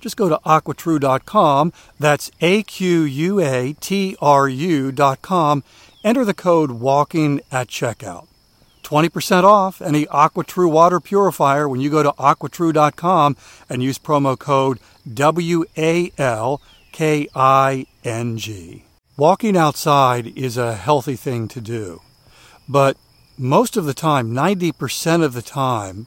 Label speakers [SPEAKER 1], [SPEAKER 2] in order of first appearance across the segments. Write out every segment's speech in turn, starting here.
[SPEAKER 1] Just go to aquatrue.com, that's A Q U A T R U.com, enter the code WALKING at checkout. 20% off any AquaTrue water purifier when you go to aquatrue.com and use promo code W A L K I N G. Walking outside is a healthy thing to do, but most of the time, 90% of the time,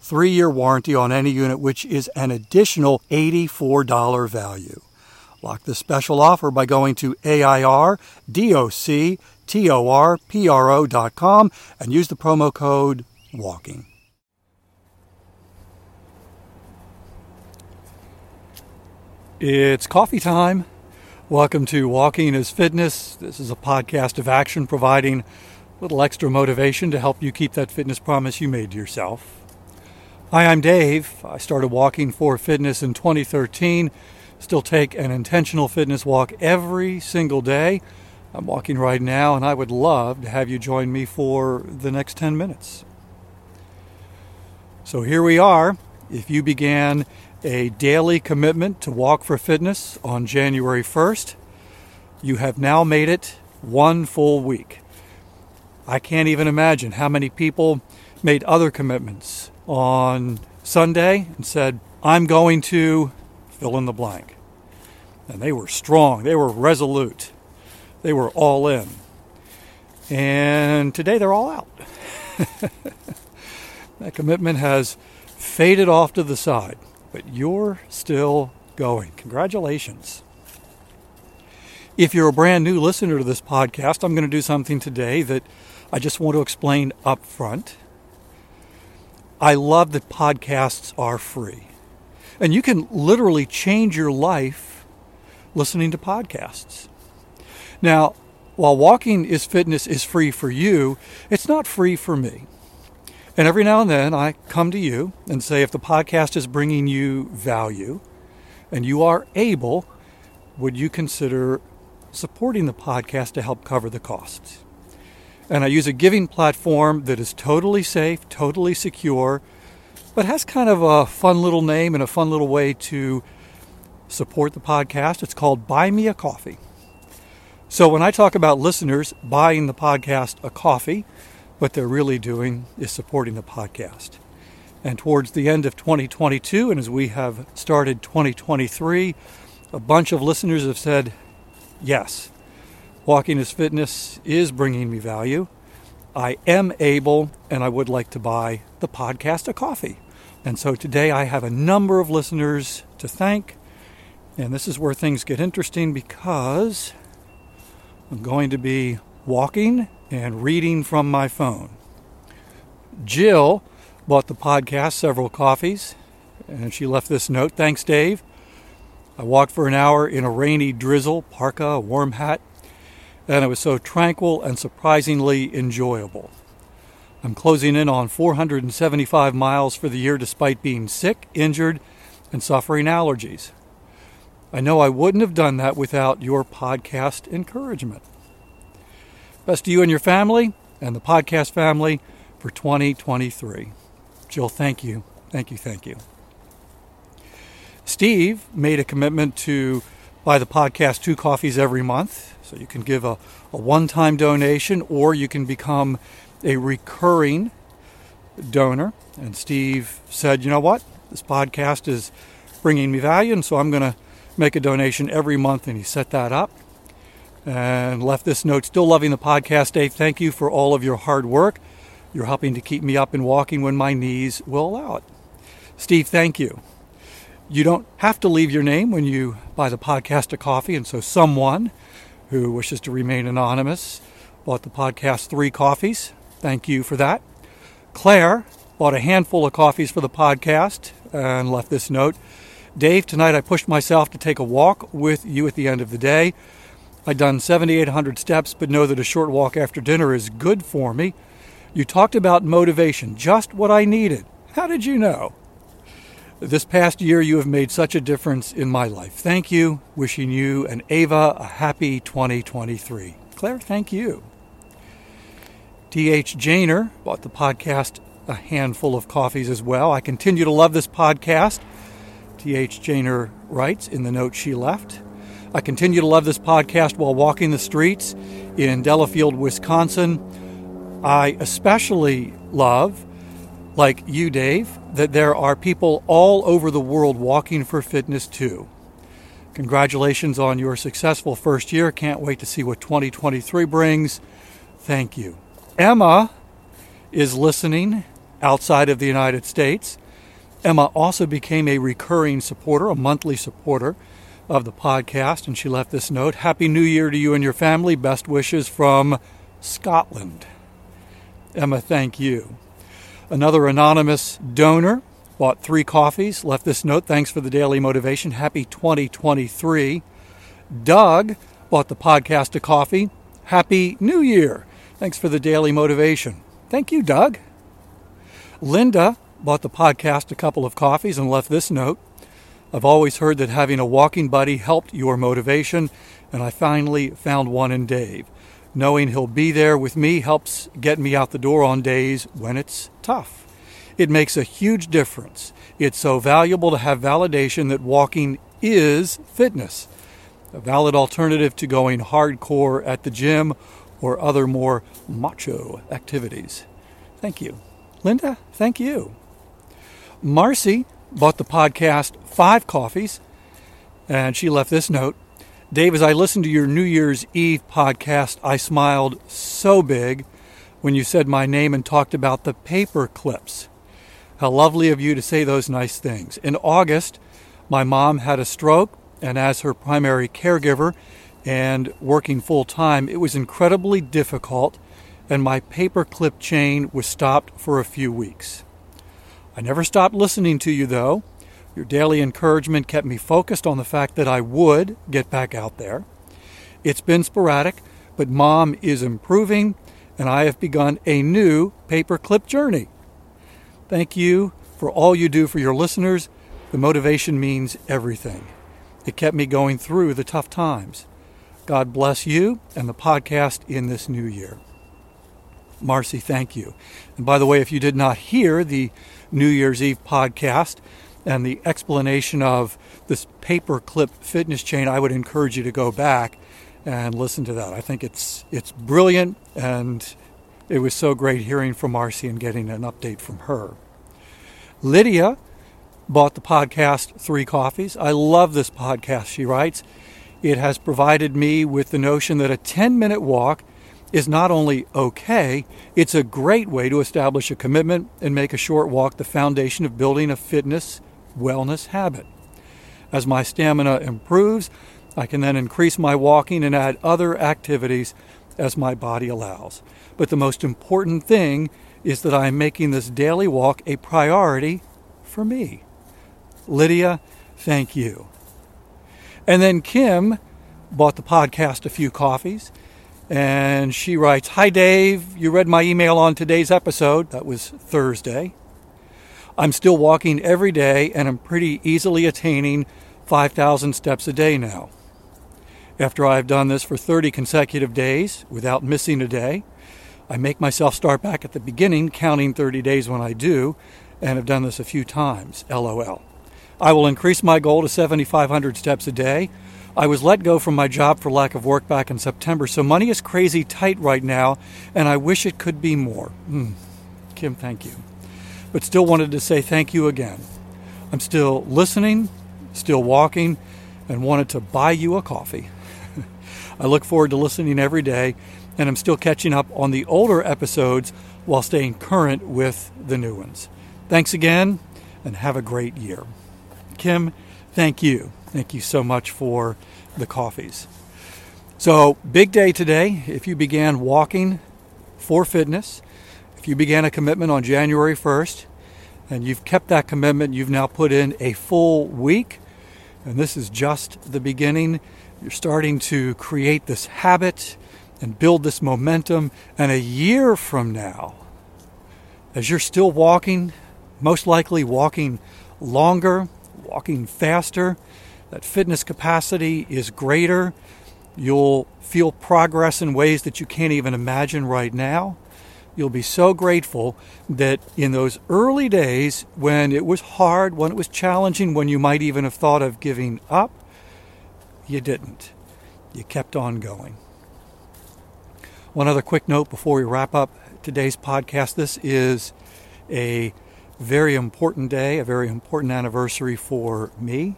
[SPEAKER 1] three year warranty on any unit, which is an additional $84 value. Lock this special offer by going to AIRDOCTORPRO.com and use the promo code WALKING. It's coffee time. Welcome to Walking is Fitness. This is a podcast of action providing a little extra motivation to help you keep that fitness promise you made to yourself. Hi, I'm Dave. I started walking for fitness in 2013. Still take an intentional fitness walk every single day. I'm walking right now, and I would love to have you join me for the next 10 minutes. So here we are. If you began a daily commitment to walk for fitness on January 1st. You have now made it one full week. I can't even imagine how many people made other commitments on Sunday and said, I'm going to fill in the blank. And they were strong, they were resolute, they were all in. And today they're all out. that commitment has faded off to the side but you're still going. Congratulations. If you're a brand new listener to this podcast, I'm going to do something today that I just want to explain up front. I love that podcasts are free. And you can literally change your life listening to podcasts. Now, while walking is fitness is free for you, it's not free for me. And every now and then I come to you and say, if the podcast is bringing you value and you are able, would you consider supporting the podcast to help cover the costs? And I use a giving platform that is totally safe, totally secure, but has kind of a fun little name and a fun little way to support the podcast. It's called Buy Me a Coffee. So when I talk about listeners buying the podcast a coffee, what they're really doing is supporting the podcast. And towards the end of 2022, and as we have started 2023, a bunch of listeners have said, Yes, Walking is Fitness is bringing me value. I am able, and I would like to buy the podcast a coffee. And so today I have a number of listeners to thank. And this is where things get interesting because I'm going to be walking and reading from my phone. Jill bought the podcast several coffees and she left this note Thanks, Dave. I walked for an hour in a rainy drizzle, parka, warm hat, and it was so tranquil and surprisingly enjoyable. I'm closing in on 475 miles for the year despite being sick, injured, and suffering allergies. I know I wouldn't have done that without your podcast encouragement. Best to you and your family and the podcast family for 2023. Jill, thank you. Thank you. Thank you. Steve made a commitment to buy the podcast two coffees every month. So you can give a, a one time donation or you can become a recurring donor. And Steve said, you know what? This podcast is bringing me value, and so I'm going to make a donation every month. And he set that up and left this note Still loving the podcast, Dave. Thank you for all of your hard work. You're helping to keep me up and walking when my knees will allow it. Steve, thank you. You don't have to leave your name when you buy the podcast a coffee, and so someone who wishes to remain anonymous bought the podcast three coffees. Thank you for that. Claire bought a handful of coffees for the podcast and left this note Dave, tonight I pushed myself to take a walk with you at the end of the day. I'd done 7,800 steps, but know that a short walk after dinner is good for me. You talked about motivation, just what I needed. How did you know? This past year, you have made such a difference in my life. Thank you. Wishing you and Ava a happy 2023. Claire, thank you. T.H. Janer bought the podcast a handful of coffees as well. I continue to love this podcast. T.H. Janer writes in the note she left. I continue to love this podcast while walking the streets in Delafield, Wisconsin. I especially love, like you, Dave, that there are people all over the world walking for fitness too. Congratulations on your successful first year. Can't wait to see what 2023 brings. Thank you. Emma is listening outside of the United States. Emma also became a recurring supporter, a monthly supporter of the podcast, and she left this note Happy New Year to you and your family. Best wishes from Scotland. Emma, thank you. Another anonymous donor bought three coffees, left this note Thanks for the daily motivation. Happy 2023. Doug bought the podcast a coffee. Happy New Year. Thanks for the daily motivation. Thank you, Doug. Linda bought the podcast a couple of coffees and left this note. I've always heard that having a walking buddy helped your motivation, and I finally found one in Dave. Knowing he'll be there with me helps get me out the door on days when it's tough. It makes a huge difference. It's so valuable to have validation that walking is fitness, a valid alternative to going hardcore at the gym or other more macho activities. Thank you. Linda, thank you. Marcy bought the podcast Five Coffees, and she left this note Dave, as I listened to your New Year's Eve podcast, I smiled so big when you said my name and talked about the paper clips. How lovely of you to say those nice things. In August, my mom had a stroke, and as her primary caregiver, and working full time, it was incredibly difficult, and my paperclip chain was stopped for a few weeks. I never stopped listening to you, though. Your daily encouragement kept me focused on the fact that I would get back out there. It's been sporadic, but mom is improving, and I have begun a new paperclip journey. Thank you for all you do for your listeners. The motivation means everything. It kept me going through the tough times. God bless you and the podcast in this new year. Marcy, thank you. And by the way, if you did not hear the New Year's Eve podcast and the explanation of this paperclip fitness chain, I would encourage you to go back and listen to that. I think it's it's brilliant and it was so great hearing from Marcy and getting an update from her. Lydia bought the podcast Three Coffees. I love this podcast, she writes. It has provided me with the notion that a 10 minute walk is not only okay, it's a great way to establish a commitment and make a short walk the foundation of building a fitness wellness habit. As my stamina improves, I can then increase my walking and add other activities as my body allows. But the most important thing is that I'm making this daily walk a priority for me. Lydia, thank you. And then Kim bought the podcast A Few Coffees. And she writes Hi, Dave. You read my email on today's episode. That was Thursday. I'm still walking every day and I'm pretty easily attaining 5,000 steps a day now. After I've done this for 30 consecutive days without missing a day, I make myself start back at the beginning, counting 30 days when I do, and have done this a few times. LOL. I will increase my goal to 7,500 steps a day. I was let go from my job for lack of work back in September, so money is crazy tight right now, and I wish it could be more. Mm. Kim, thank you. But still wanted to say thank you again. I'm still listening, still walking, and wanted to buy you a coffee. I look forward to listening every day, and I'm still catching up on the older episodes while staying current with the new ones. Thanks again, and have a great year. Kim, thank you. Thank you so much for the coffees. So, big day today. If you began walking for fitness, if you began a commitment on January 1st, and you've kept that commitment, you've now put in a full week, and this is just the beginning. You're starting to create this habit and build this momentum. And a year from now, as you're still walking, most likely walking longer, walking faster, that fitness capacity is greater. You'll feel progress in ways that you can't even imagine right now. You'll be so grateful that in those early days when it was hard, when it was challenging, when you might even have thought of giving up, you didn't. You kept on going. One other quick note before we wrap up today's podcast this is a very important day, a very important anniversary for me.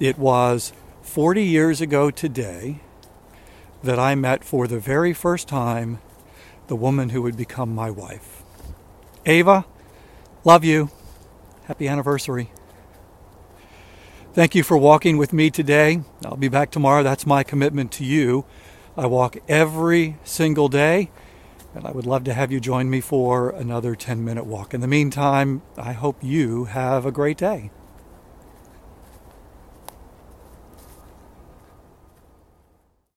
[SPEAKER 1] It was 40 years ago today that I met for the very first time the woman who would become my wife. Ava, love you. Happy anniversary. Thank you for walking with me today. I'll be back tomorrow. That's my commitment to you. I walk every single day, and I would love to have you join me for another 10 minute walk. In the meantime, I hope you have a great day.